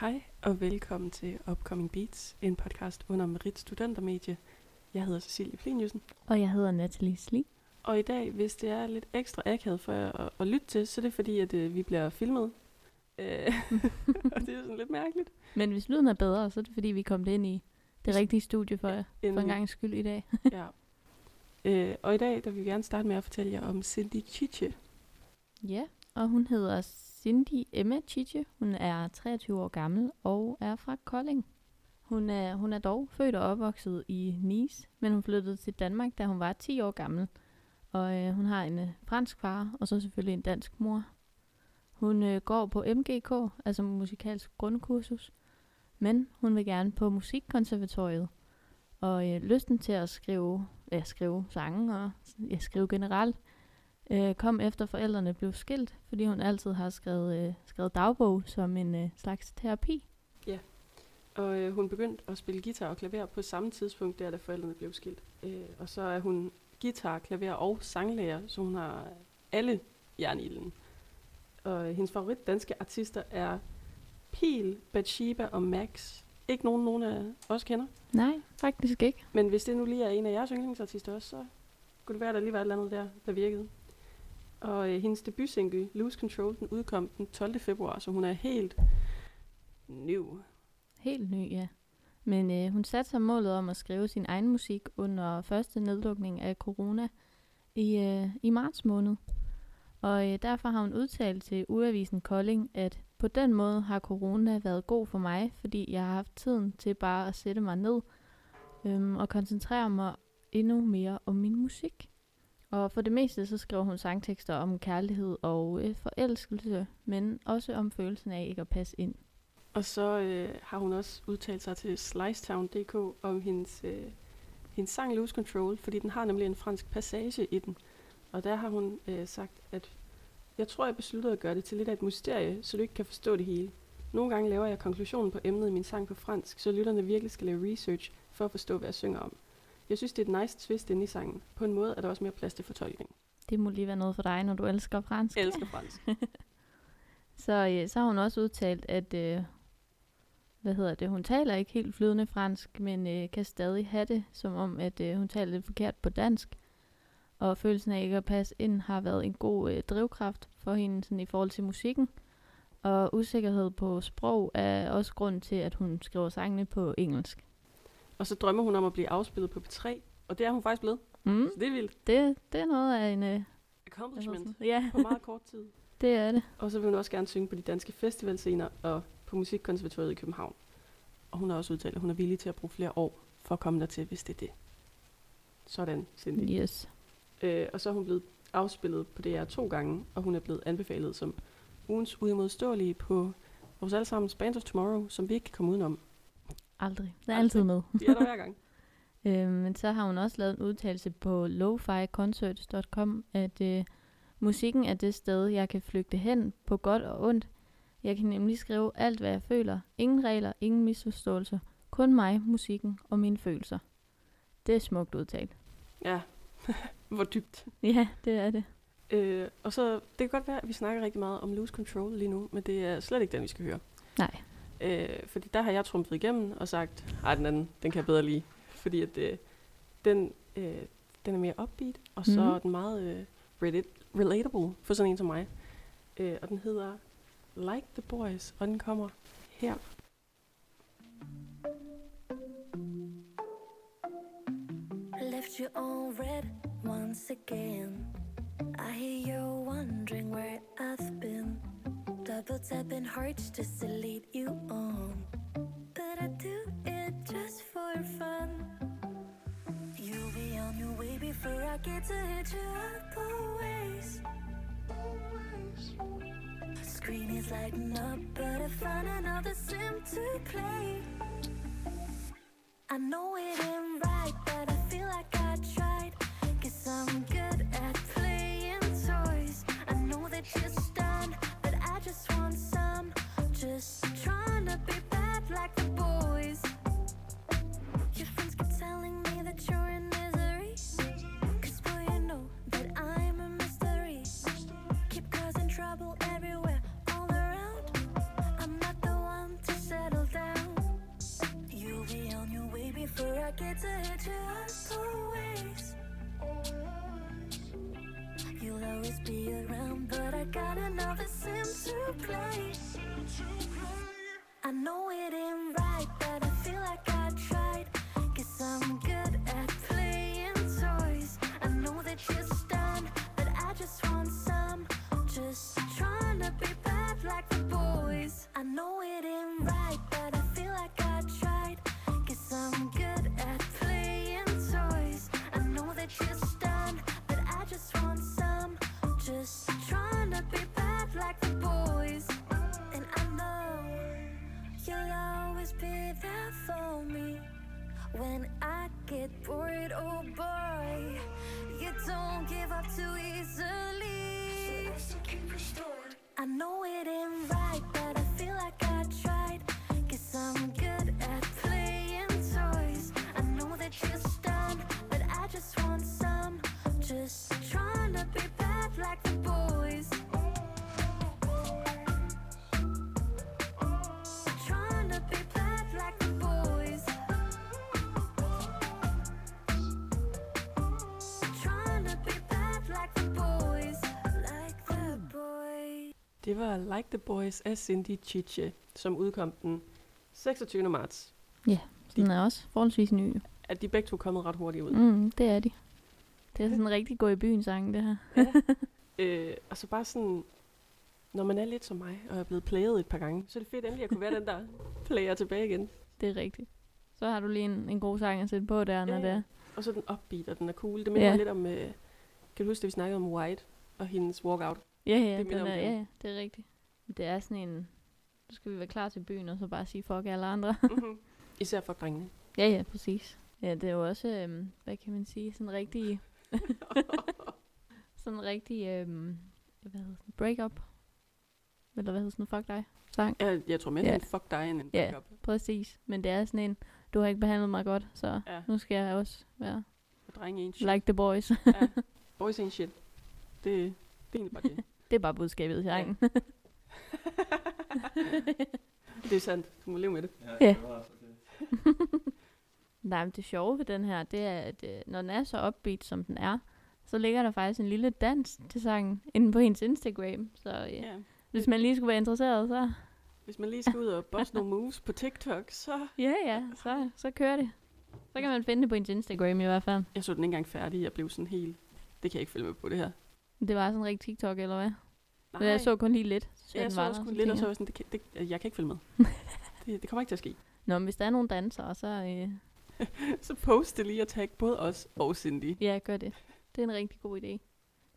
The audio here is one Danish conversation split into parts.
Hej og velkommen til Upcoming Beats, en podcast under Merit Studentermedie. Jeg hedder Cecilie Pliniusen, Og jeg hedder Natalie Sli. og i dag, hvis det er lidt ekstra akavet for jer at, at lytte til, så er det fordi, at øh, vi bliver filmet. Øh, og det er sådan lidt mærkeligt. Men hvis lyden er bedre, så er det fordi, vi er kommet ind i det rigtige studie for, for en gang skyld i dag. ja. øh, og i dag, der vil vi gerne starte med at fortælle jer om Cindy Chiche. Ja, og hun hedder Cindy Emma Chiche. Hun er 23 år gammel og er fra Kolding. Hun er, hun er dog født og opvokset i Nice, men hun flyttede til Danmark, da hun var 10 år gammel. Og øh, hun har en øh, fransk far, og så selvfølgelig en dansk mor. Hun øh, går på MGK, altså musikalsk grundkursus, men hun vil gerne på musikkonservatoriet. Og øh, lysten til at skrive, ja, skrive sange og ja, skrive generelt, øh, kom efter forældrene blev skilt, fordi hun altid har skrevet, øh, skrevet dagbog som en øh, slags terapi. Og øh, hun begyndte at spille guitar og klaver på samme tidspunkt, der da forældrene blev skilt. Øh, og så er hun guitar, klaver og sanglærer, så hun har alle jern i ilden. Og øh, hendes favorit danske artister er Pil, Bathsheba og Max. Ikke nogen, nogen af os kender. Nej, faktisk ikke. Men hvis det nu lige er en af jeres yndlingsartister også, så kunne det være, at der lige var et eller andet der, der virkede. Og øh, hendes debutsingle, Lose Control, den udkom den 12. februar, så hun er helt ny. Helt ny, ja. Men øh, hun satte sig målet om at skrive sin egen musik under første nedlukning af corona i, øh, i marts måned. Og øh, derfor har hun udtalt til Uavisen Kolding, at på den måde har corona været god for mig, fordi jeg har haft tiden til bare at sætte mig ned øhm, og koncentrere mig endnu mere om min musik. Og for det meste så skriver hun sangtekster om kærlighed og øh, forelskelse, men også om følelsen af ikke at passe ind. Og så øh, har hun også udtalt sig til Slicetown.dk om hendes, øh, hendes sang Lose Control, fordi den har nemlig en fransk passage i den. Og der har hun øh, sagt, at jeg tror, jeg besluttede at gøre det til lidt af et mysterie, så du ikke kan forstå det hele. Nogle gange laver jeg konklusionen på emnet i min sang på fransk, så lytterne virkelig skal lave research for at forstå, hvad jeg synger om. Jeg synes, det er et nice twist inde i sangen. På en måde er der også mere plads til fortolkning. Det må lige være noget for dig, når du elsker fransk. Jeg elsker fransk. Så, øh, så har hun også udtalt, at øh, hvad hedder det, hun taler ikke helt flydende fransk, men øh, kan stadig have det, som om, at øh, hun taler lidt forkert på dansk. Og følelsen af ikke at passe ind har været en god øh, drivkraft for hende sådan, i forhold til musikken. Og usikkerhed på sprog er også grund til, at hun skriver sangene på engelsk. Og så drømmer hun om at blive afspillet på P3, og det er hun faktisk blevet. Mm, Så det er vildt. det, det er noget af en... Hedder Accomplishment. ja, På meget kort tid. det er det. Og så vil hun også gerne synge på de danske festivalscener og på Musikkonservatoriet i København. Og hun har også udtalt, at hun er villig til at bruge flere år for at komme dertil, hvis det er det. Sådan, Cindy. Yes. Øh, og så er hun blevet afspillet på DR to gange, og hun er blevet anbefalet som ugens uimodståelige på vores allesammens Band of Tomorrow, som vi ikke kan komme udenom. Aldrig. Det er altid med. De er der hver gang. Øh, men så har hun også lavet en udtalelse på loficoncerts.com, at øh, musikken er det sted, jeg kan flygte hen på godt og ondt. Jeg kan nemlig skrive alt, hvad jeg føler. Ingen regler, ingen misforståelser. Kun mig, musikken og mine følelser. Det er smukt udtalt. Ja, hvor dybt. Ja, det er det. Øh, og så, det kan godt være, at vi snakker rigtig meget om Lose Control lige nu, men det er slet ikke den, vi skal høre. Nej. Øh, fordi der har jeg trumfet igennem og sagt, ej, den anden, den kan jeg bedre lide. Fordi at, øh, den, øh, den er mere upbeat, og så Mhm. er den meget øh, relate- relatable for sådan en som mig. Øh, og den hedder Like the Boys, og den kommer her. Left you all red once again. I hear you wondering where I've been. Double tapping mm-hmm. hearts just to lead you on. But I do it just for fun. You'll be on your way before I get to hit you up always. Screen is lighting up, but I found another sim to play. I know it ain't all the same. Det var Like the Boys af Cindy Chiche, som udkom den 26. marts. Den er også forholdsvis ny. At de begge to er kommet ret hurtigt ud. Mm, det er de. Det er sådan en rigtig gå i byen sang, det her. Ja. øh, og så bare sådan, når man er lidt som mig, og er blevet playet et par gange, så er det fedt endelig at kunne være den der player tilbage igen. Det er rigtigt. Så har du lige en, en god sang at sætte på der, når Ja, det er. Og så den upbeat, og den er cool. Det minder Ja. lidt om, øh, kan du huske, det vi snakkede om White og hendes walkout? Ja, ja, Det den er, ja, ja, det er rigtigt. Det er sådan en... Nu skal vi være klar til byen, og så bare sige fuck alle andre. Mhm. Især for drengene. ja, ja, præcis. Ja, det er jo også, øhm, hvad kan man sige, sådan rigtig... sådan rigtig, øhm, hvad hedder det, break-up. Eller hvad hedder sådan en fuck dig sang. jeg, jeg tror mere, Ja. en fuck dig end en Ja. breakup. Præcis. Men det er sådan en, du har ikke behandlet mig godt, så Ja, nu skal jeg også være for drenge er en shit. like the boys. ja. Boys ain't shit. Det, det er egentlig bare det. Det er bare budskabet i Ja. sangen. det er sandt. Du må leve med det. Ja. det. Nej, men det sjove ved den her, det er, at øh, når den er så upbeat, som den er, så ligger der faktisk en lille dans til sangen inde på hendes Instagram. Så øh, ja. Ja. hvis man lige skulle være interesseret, så Hvis man lige skal ud og bosse nogle moves på TikTok, så... ja, ja, så, så kører det. Så kan man finde det på hendes Instagram i hvert fald. Jeg så den ikke engang færdig. Jeg blev sådan helt... Det kan jeg ikke følge med på, det her. Det var sådan rigtig TikTok, eller hvad? Nej, Men jeg så kun lige lidt. Så ja, jeg så var også kun lidt, og så var jeg sådan, det kan, det, jeg kan ikke følge med. det, det kommer ikke til at ske. Nå, men hvis der er nogle dansere, så øh, Så post det lige og tag både os og Cindy. ja, gør det. Det er en rigtig god idé.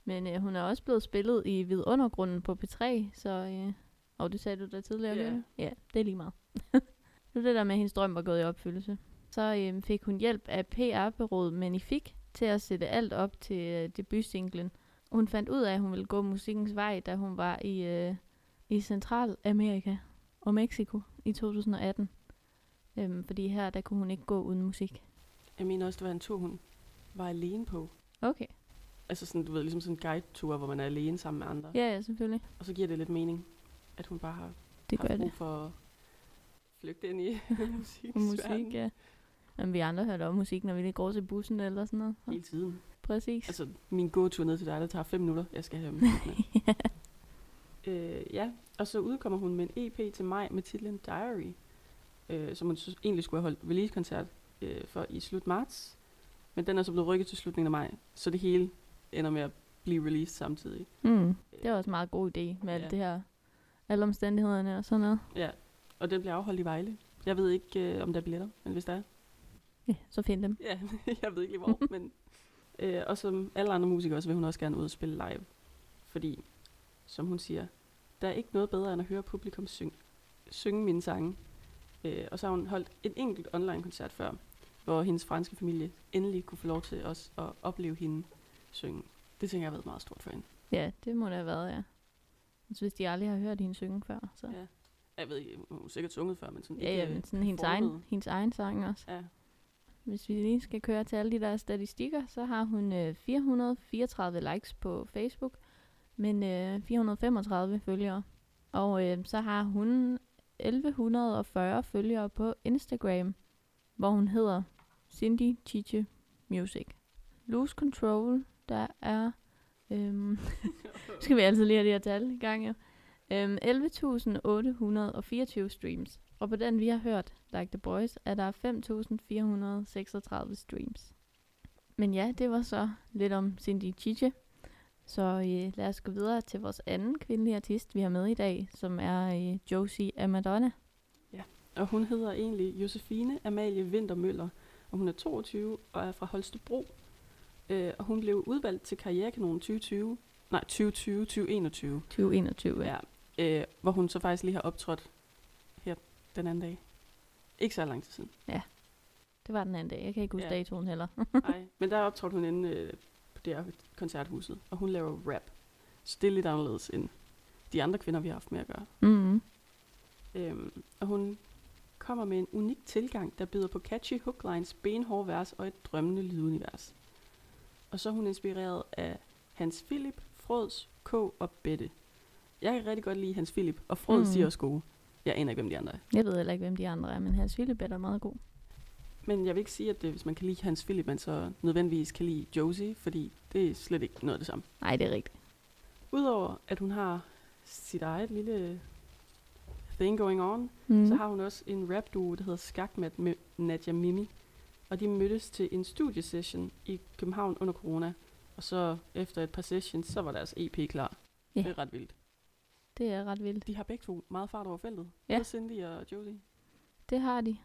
Men øh, hun er også blevet spillet i Vidundergrunden på P3, så... Øh, og det sagde du da tidligere, Ja. yeah. Ja, det er lige meget. nu det der med, at hendes drøm var gået i opfyldelse. Så øh, fik hun hjælp af PR-byrået Manifik til at sætte alt op til øh, debutsinglen. Hun fandt ud af, at hun ville gå musikkens vej, da hun var i, øh, i Centralamerika og Mexico i 2018. Øhm, fordi her, der kunne hun ikke gå uden musik. Jeg mener også, det var en tur, hun var alene på. Okay. Altså sådan, du ved, ligesom sådan en guide-tur, hvor man er alene sammen med andre. Ja, ja, selvfølgelig. Og så giver det lidt mening, at hun bare har Det gør haft det. brug for at flygte ind i Musik, verden. ja. Men vi andre hørte også musik, når vi lige går til bussen eller sådan noget. Hele tiden. Præcis. Altså, min gåtur ned til dig, der tager fem minutter. Jeg skal have med. ja. Øh, ja, og så udkommer hun med en EP til maj med titlen Diary, øh, som hun egentlig skulle have holdt release-koncert øh, for i slut marts. Men den er så blevet rykket til slutningen af maj, så det hele ender med at blive released samtidig. Mm. Det var også en meget god idé med alt Ja. det her. Alle omstændighederne og sådan noget. Ja, og den bliver afholdt i Vejle. Jeg ved ikke, øh, om der er billetter, men hvis der er. Ja, så find dem. Ja, jeg ved ikke lige hvor, men... Øh, og som alle andre musikere, så vil hun også gerne ud og spille live. Fordi, som hun siger, der er ikke noget bedre end at høre publikum syng, synge mine sange. Øh, og så har hun holdt en enkelt online-koncert før, hvor hendes franske familie endelig kunne få lov til også at opleve hende synge. Det tænker jeg har været meget stort for hende. Ja, det må det have været, ja. Altså, hvis de aldrig har hørt hende synge før, så... Ja. Jeg ved ikke, hun har sikkert sunget før, men sådan Ja, ja, øh, men sådan hendes egen, hendes egen sang også. Ja, hvis vi lige skal køre til alle de der statistikker, så har hun øh, 434 likes på Facebook, men øh, 435 følgere. Og øh, så har hun 1140 følgere på Instagram, hvor hun hedder Cindy Chiche Music. Lose Control, der er Øhm, skal vi altid lige have de her tal i gang, ja. Øhm, 11.824 streams. Og på den, vi har hørt, Like The Boys, er der 5.436 streams. Men ja, det var så lidt om Cindy Chiche. Så øh, lad os gå videre til vores anden kvindelige artist, vi har med i dag, som er øh, Josie Amadonna. Og hun hedder egentlig Josefine Amalie Vintermøller, og hun er 22 og er fra Holstebro. Øh, og hun blev udvalgt til Karrierekanonen 2020, nej 2020, 2021, 2021, ja. ja, øh, hvor hun så faktisk lige har optrådt her den anden dag. Ikke så lang tid siden. Det var den anden dag. Jeg kan ikke huske Ja. datoen heller. Nej, men der optrådte hun inde øh, på det her koncerthuset, og hun laver rap. Så det er lidt anderledes end de andre kvinder, vi har haft med at gøre. mm-hmm. Øhm, og hun kommer med en unik tilgang, der byder på catchy hooklines, benhårde vers og et drømmende lydunivers. Og så er hun inspireret af Hans Philip, Frods, K og Bette. Jeg kan rigtig godt lide Hans Philip, og Mhm. mm. siger også gode. Jeg aner ikke, hvem de andre er. Jeg ved heller ikke, hvem de andre er, men Hans Philip er da meget god. Men jeg vil ikke sige, at det, hvis man kan lide Hans Philip, man så nødvendigvis kan lide Josie, fordi det er slet ikke noget af det samme. Nej, det er rigtigt. Udover at hun har sit eget lille thing going on, Mm. Så har hun også en rap duo, der hedder Skakmat med Nadia Mimi. Og de mødtes til en studiesession i København under corona. Og så efter et par sessions, så var deres EP klar. Ja. Det er ret vildt. Det er ret vildt. De har begge to meget fart over feltet. Ja. Både Cindy og Josie. Det har de.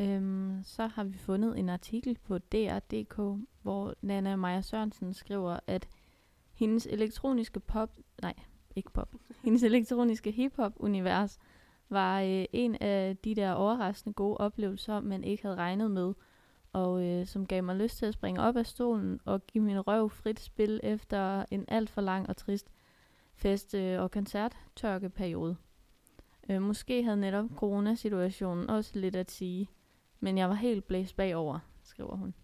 Øhm, så har vi fundet en artikel på DR.dk, hvor Nana Maja Sørensen skriver, at hendes elektroniske pop, nej, ikke pop, hendes elektroniske hiphop-univers var øh, en af de der overraskende gode oplevelser, man ikke havde regnet med, og øh, som gav mig lyst til at springe op af stolen og give min røv frit spil efter en alt for lang og trist fest- øh, og koncerttørkeperiode. Øh, måske havde netop coronasituationen også lidt at sige, men jeg var helt blæst bagover, skriver hun.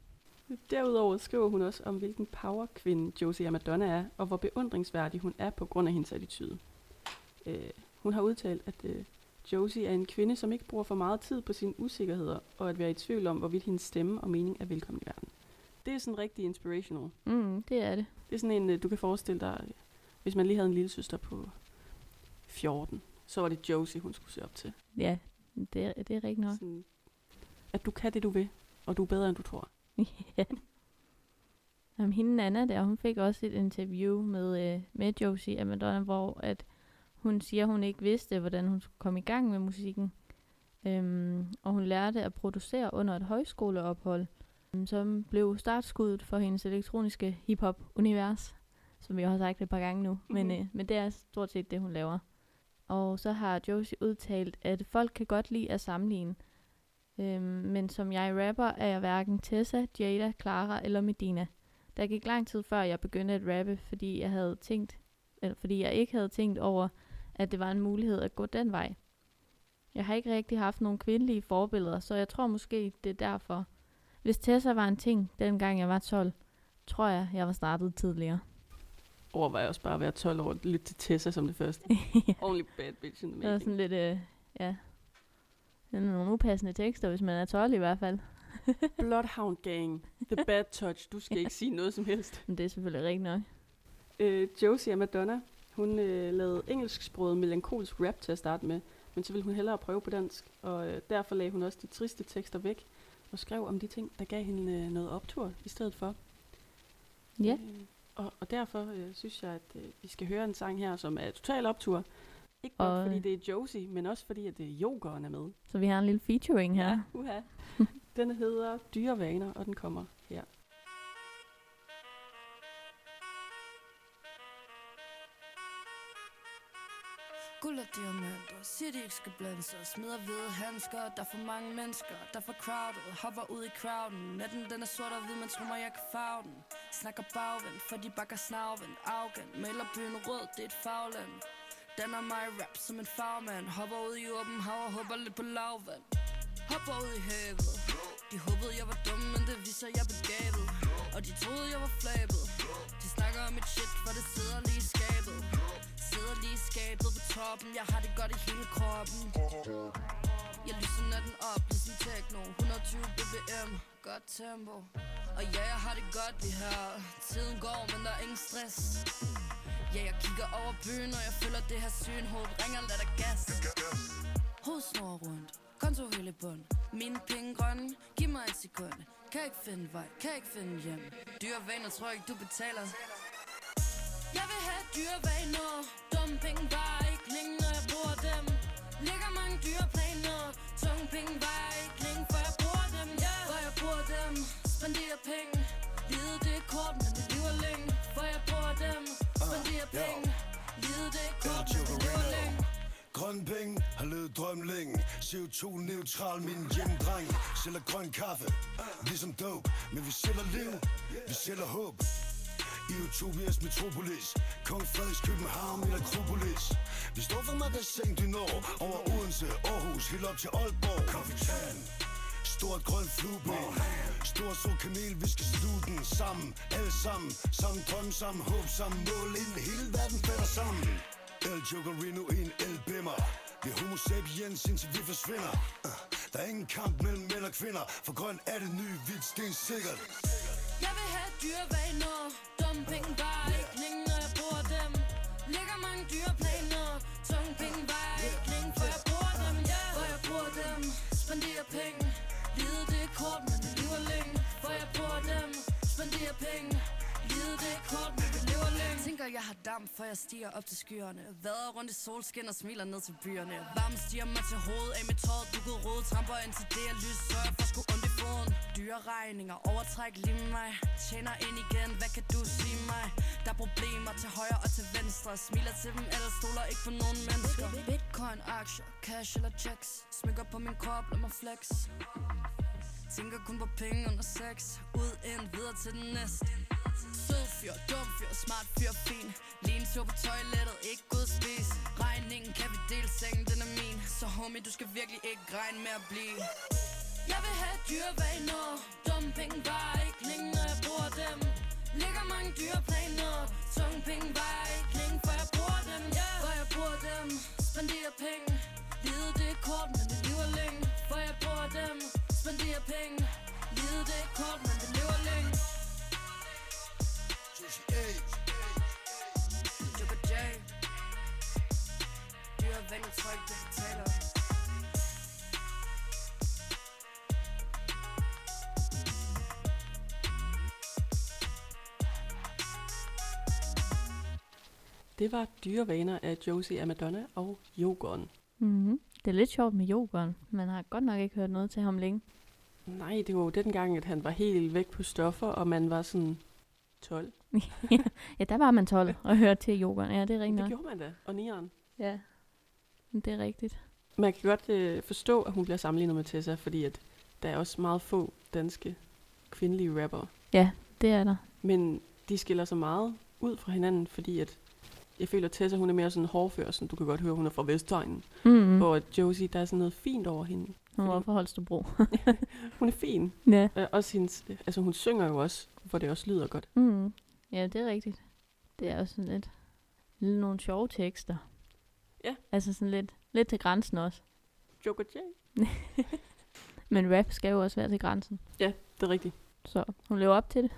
Derudover skriver hun også om, hvilken powerkvinde Josie Madonna er, og hvor beundringsværdig hun er på grund af hendes attitude. Øh, hun har udtalt, at øh, Josie er en kvinde, som ikke bruger for meget tid på sine usikkerheder, og at være i tvivl om, hvorvidt hendes stemme og mening er velkommen i verden. Det er sådan rigtig inspirational. Mm, det er det. Det er sådan en, øh, du kan forestille dig, hvis man lige havde en lille søster på 14, så var det Josie, hun skulle se op til. Ja, det, er- det er rigtigt nok. Sådan, at du kan det, du vil, og du er bedre, end du tror. ja. Jamen, hende Anna der, hun fik også et interview med, øh, med Josie af Madonna, hvor at hun siger, hun ikke vidste, hvordan hun skulle komme i gang med musikken. Øhm, og hun lærte at producere under et højskoleophold, som blev startskuddet for hendes elektroniske hip-hop-univers, som vi har sagt et par gange nu. Mm-hmm. Men, Mhm. øh, men det er stort set det, hun laver. Og så har Josie udtalt, at folk kan godt lide at sammenligne, Øhm, men som jeg rapper, er jeg hverken Tessa, Jada, Clara eller Medina. Der gik lang tid før jeg begyndte at rappe, fordi jeg havde tænkt, eller fordi jeg ikke havde tænkt over, at det var en mulighed at gå den vej. Jeg har ikke rigtig haft nogle kvindelige forbilleder, så jeg tror måske, det er derfor. Hvis Tessa var en ting, dengang jeg var 12, tror jeg, jeg var startet tidligere. Overvej også bare at være 12 år og lytte til Tessa som det første. Only bad bitch in the Det var making. sådan lidt, øh, ja, det er nogle upassende tekster, hvis man er 12 i hvert fald. Bloodhound Gang. The Bad Touch. Du skal ikke sige noget som helst. Men det er selvfølgelig rigtigt nok. Øh, Josie og Madonna, hun øh, lavede engelsksproget melankolsk rap til at starte med, men så ville hun hellere prøve på dansk, og øh, derfor lagde hun også de triste tekster væk, og skrev om de ting, der gav hende øh, noget optur i stedet for. Ja. Øh, og, og derfor øh, synes jeg, at øh, vi skal høre en sang her, som er total optur. Ikke bare fordi det er Josie, men også fordi, at det er yogeren er med. Så vi har en lille featuring her. Ja, uha. Den hedder Dyrevaner, og den kommer her. Guld og diamanter, siger de ikke skal blande sig Smider hvide handsker, der er for mange mennesker Der er for crowded, hopper ud i crowden. Natten den er sort og hvid, men tror mig jeg kan farve den. Snakker bagvendt, for de bakker snavvendt Arrogant, maler byen rød, det er et fagland Danner mig rap som en fagmand Hopper ud i åben hav og hopper lidt på lavvand. Hopper ud i havet. De håbede jeg var dum, men det viser jeg begavet Og de troede jeg var flabet. De snakker om mit shit, for det sidder lige i skabet i skabet på toppen. Jeg har det godt i hele kroppen. Jeg lyser natten op, ligesom techno. 120 BPM, godt tempo. Og ja, jeg har det godt lige her. Tiden går, men der er ingen stress. Ja, jeg kigger over byen, og jeg føler det her syn Hovedet ringer, lad dig gas Hovedsnor rundt, konto hele bund. Mine penge grønne, giv mig et sekund. Kan ikke finde vej, kan ikke finde hjem. Dyre vaner, tror jeg ikke du betaler. Jeg vil have dyre vaner. Dumme penge bare ikke længe, når jeg bruger dem. Ligger mange dyre planer Tunge penge bare ikke længe, for jeg bruger dem. Yeah. For jeg bruger dem, spenderer penge. Livet det er kort, men det lever længe. For jeg bruger dem, spenderer penge. Livet det er kort, El men det lever længe. Grøn penge har levet drøm længe. CO2-neutral, min hjemdreng. Sælger grøn kaffe, ligesom dope. Men vi sælger liv, vi sælger håb i Utopias metropolis. Kong Frederiks København eller Akropolis. Vi står for magasin du når. Over Odense, Aarhus, helt op til Aalborg. Kapitan Stort grønt flueben Stor så kamel, vi skal sluge den sammen. Alle sammen, sammen drømme, sammen håb, sammen mål. Inden hele verden falder sammen. El Jokerino i en elbimmer. Vi er homo sapiens indtil vi forsvinder. Uh, Der er ingen kamp mellem mænd og kvinder. For grøn er det nye hvidt stensikkert Jeg vil have dyrevaner penge bare ikke længe, når jeg bruger dem. Ligger mange dyre planer Tunge penge bare ikke længe, for jeg bruger dem. For jeg bruger dem. Spenderer penge. Livet det er kort, men det lever længe. For jeg bruger dem. Spenderer penge. Livet det er kort, men det lever længe. Tænker jeg har damp, for jeg stiger op til skyerne. Vader rundt i solskin og smiler ned til byerne. Varmen stiger mig til hovedet af mit tåret Dukket rod tramper ind til det er lys Så jeg får sgu ondt Dyre regninger, overtræk lige mig. Tjener ind igen, hvad kan du sige mig? Der er problemer til højre og til venstre. Smiler til dem, eller stoler ikke på nogen mennesker. Bitcoin, aktier, cash eller checks. Smykker på min krop, lad mig flex. Tænker kun på penge under sex. Ud, ind, videre til den næste. Sød fyr, dum fyr, smart fyr, fin. Lige en tur på toilettet, ikke god spis. Regningen kan vi dele, sengen den er min. Så homie, du skal virkelig ikke regne med at blive. Jeg vil have dyrevaner Dumme penge bare ikke længe, når jeg bruger dem Ligger mange dyreplaner Tunge penge bare ikke længe, for jeg bruger dem For jeg bruger dem Spenderer penge Livet det er kort, men det lever længe For jeg bruger dem Spenderer penge Livet det er kort, men det lever længe Juicy A. Joker J Dyre venner, tror ikke, det betaler Det var Dyre Vaner af Josie af Madonna og Yogon. Mm-hmm. Det er lidt sjovt med yoghurt. Man har godt nok ikke hørt noget til ham længe. Nej, det var jo dengang, at han var helt væk på stoffer, og man var sådan 12. Ja, der var man 12 og hørte til yoghurt. Ja, det er rigtigt Det gjorde man da, og nieren. Ja, det er rigtigt. Man kan godt øh, forstå, at hun bliver sammenlignet med Tessa, fordi at der er også meget få danske kvindelige rapper. Det er der. Men de skiller sig meget ud fra hinanden, fordi at jeg føler, at Tessa hun er mere sådan hårdfør, sådan du kan godt høre, hun er fra Vestegnen. Mm. Mm. Hvor Josie, der er sådan noget fint over hende. Hun var fra Holstebro. Hun er fin. ja. Øh, også hendes, altså hun synger jo også, hvor det også lyder godt. Mm. Ja, det er rigtigt. Det er også sådan lidt, lidt nogle sjove tekster. Ja. Altså sådan lidt, lidt til grænsen også. Joker J. Men rap skal jo også være til grænsen. Det er rigtigt. Så hun lever op til det.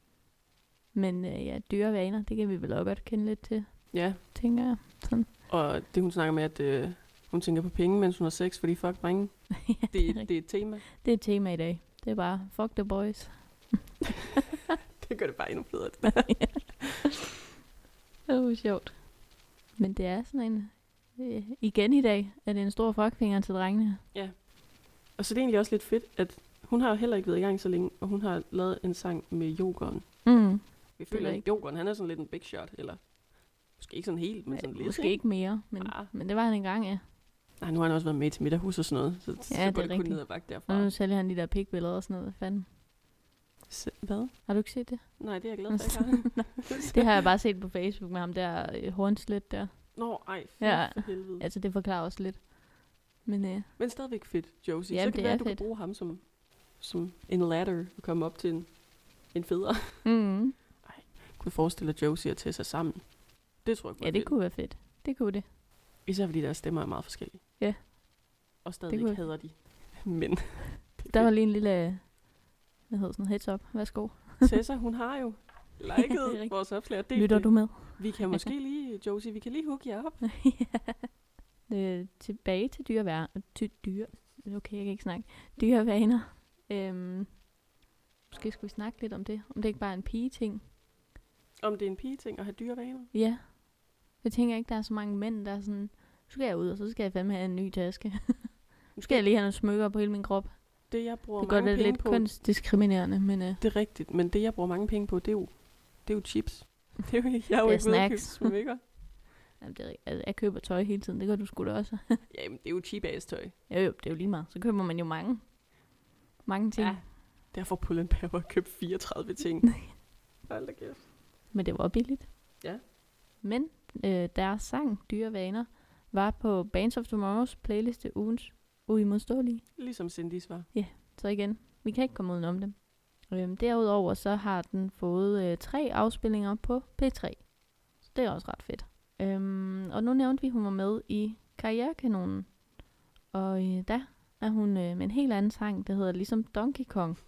Men øh, ja, dyre vaner, det kan vi vel også godt kende lidt til, Ja, tænker jeg. Sådan. og det hun snakker med, at øh, hun tænker på penge, mens hun har sex, fordi fuck drenge. ja, Det, det, er, det er et tema. det er et tema i dag. Det er bare, fuck the boys. Det gør det bare endnu federe. Det er jo sjovt. Men det er sådan en... Øh, igen i dag er det en stor fuckfinger til drengene. Og så er det egentlig også lidt fedt, at hun har jo heller ikke været i gang så længe, og hun har lavet en sang med Jokeren. Mm. Vi føler, at rigtigt. Jokeren, han er sådan lidt en big shot, eller måske ikke sådan helt, men sådan lidt. Måske ikke mere, men, Ah. men det var han engang, ja. Nej, nu har han også været med til middagshus og sådan noget, så, så Ja, går det det kun rigtigt. ned ad bakke Og derfra. nu sælger han de der pikbilleder og sådan noget. Hvad fanden? Så, hvad? Har du ikke set det? Nej, det er jeg glad for, jeg ikke har. Det har jeg bare set på Facebook med ham der øh, hornslet der. Nå, ej, Ja. for helvede. Altså, det forklarer også lidt. Men øh, Men stadigvæk fedt, Josie. Jamen, så kan det være, er at du fedt. kan bruge ham som, som en ladder og komme op til en, en federe. mm, kunne forestille dig Josie og Tessa sammen. Det tror jeg kunne ja, det fedt. kunne være fedt. Det kunne det. Især fordi deres stemmer er meget forskellige. Ja. Og stadig kunne- hader de. Men. er Der var lige en lille, hvad hedder sådan noget, heads up. Værsgo. Tessa, hun har jo Det er liket rigtigt. vores opslag. og delt Lytter det. du med? Vi kan måske lige, Josie, vi kan lige hooke jer op. øh, tilbage til dyrevær. Ty, dyre. Okay, jeg kan ikke snakke. Dyrevaner. Øhm, måske skulle vi snakke lidt om det. Om det ikke bare er en pige-ting. Om det er en pige-ting at have dyrevaner. Ja. Jeg tænker ikke, der er så mange mænd, der er sådan, nu skal jeg ud, og så skal jeg fandme have en ny taske. nu skal jeg lige have nogle smykker på hele min krop. Det, jeg bruger Det gør mange det penge lidt på, kønsdiskriminerende, men øh, det er rigtigt, men det, jeg bruger mange penge på, det er jo, det er jo chips. Det er jo, jeg er jo Det er ikke ude at købe snacks. smykker. jamen, det er, altså, jeg køber tøj hele tiden, det gør du sgu da også. Jamen, det er jo cheap ass tøj. jo, jo, det er jo lige meget. Så køber man jo mange, mange ting. Ja. Derfor Pullenberg har købt 34 ting. Hold da kæft. Men det var billigt. Ja. Men øh, deres sang, Dyre Vaner, var på Bands of Tomorrows playliste ugens uimodståelige. Ligesom Cindy's var. Så igen, vi kan ikke komme udenom dem. Øhm, derudover så har den fået øh, tre afspillinger på P3. Så det er også ret fedt. Øhm, og nu nævnte vi, at hun var med i Karrierekanonen. Og øh, der er hun øh, med en helt anden sang, der hedder ligesom Donkey Kong.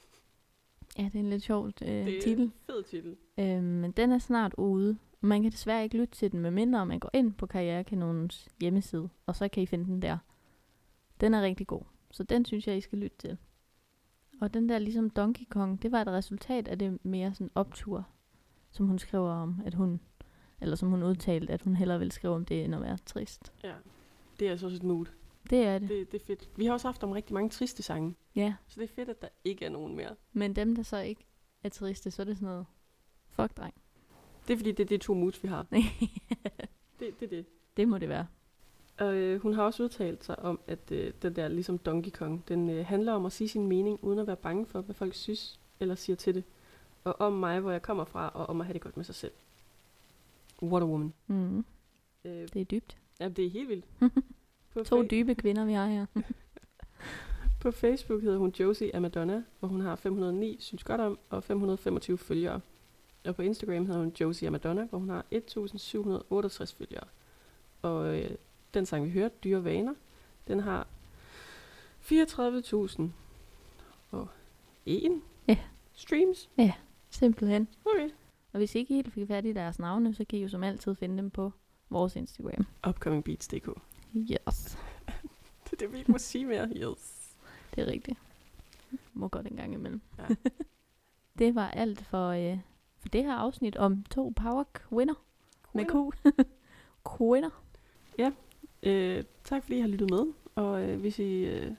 Ja, det er en lidt sjov øh, det er titel. fed titel. Øhm, men den er snart ude. Man kan desværre ikke lytte til den, medmindre man går ind på Karrierekanonens hjemmeside, og så kan I finde den der. Den er rigtig god, så den synes jeg, I skal lytte til. Og den der ligesom Donkey Kong, det var et resultat af det mere sådan optur, som hun skriver om, at hun, eller som hun udtalte, at hun hellere vil skrive om det, end at være trist. Ja. Det er altså også et mood. Det er det. Det, det er fedt. Vi har også haft om rigtig mange triste sange. Ja, Så det er fedt, at der ikke er nogen mere. men dem, der så ikke er triste, så er det sådan noget, fuck dreng. Det er fordi, det er de to moods, vi har. Det, det er det. det må det være. Og øh, hun har også udtalt sig om, at øh, den der ligesom Donkey Kong, den øh, handler om at sige sin mening, uden at være bange for, hvad folk synes eller siger til det. Og om mig, hvor jeg kommer fra, og om at have det godt med sig selv. What a woman. Mm. Øh, Det er dybt. ja, det er helt vildt. På, To fa- dybe kvinder, vi har her. på Facebook hedder hun Josie af Madonna, hvor hun har 509 synes godt om, og 525 følgere. Og på Instagram hedder hun Josie Madonna, hvor hun har 1768 følgere. Og øh, den sang, vi hørte, Dyre Vaner, den har 34.000 og en Ja. streams. Simpelthen. Okay. Og hvis I ikke helt fik fat i deres navne, så kan I jo som altid finde dem på vores Instagram. Upcomingbeats.dk. Yes. Det er det, vi ikke må sige mere. Yes. Det er rigtigt. Må godt en gang imellem. Ja. det var alt for, øh, for det her afsnit om to power kvinder med Q. kvinder. Øh, tak fordi I har lyttet med. Og øh, hvis, I, øh,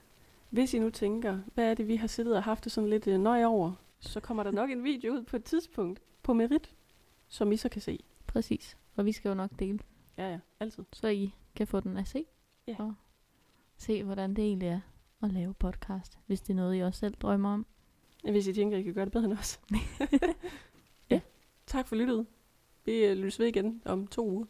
hvis I nu tænker, hvad er det, vi har siddet og haft det sådan lidt øh, nøje over, så kommer der nok en video ud på et tidspunkt på Merit, som I så kan se. Præcis. Og vi skal jo nok dele, Ja, ja, altid. så I kan få den at se. Ja. Og se, hvordan det egentlig er at lave podcast, hvis det er noget, I også selv drømmer om. Hvis I tænker, I kan gøre det bedre end os. Tak for lyttet. Vi øh, lyttes ved igen om to uger.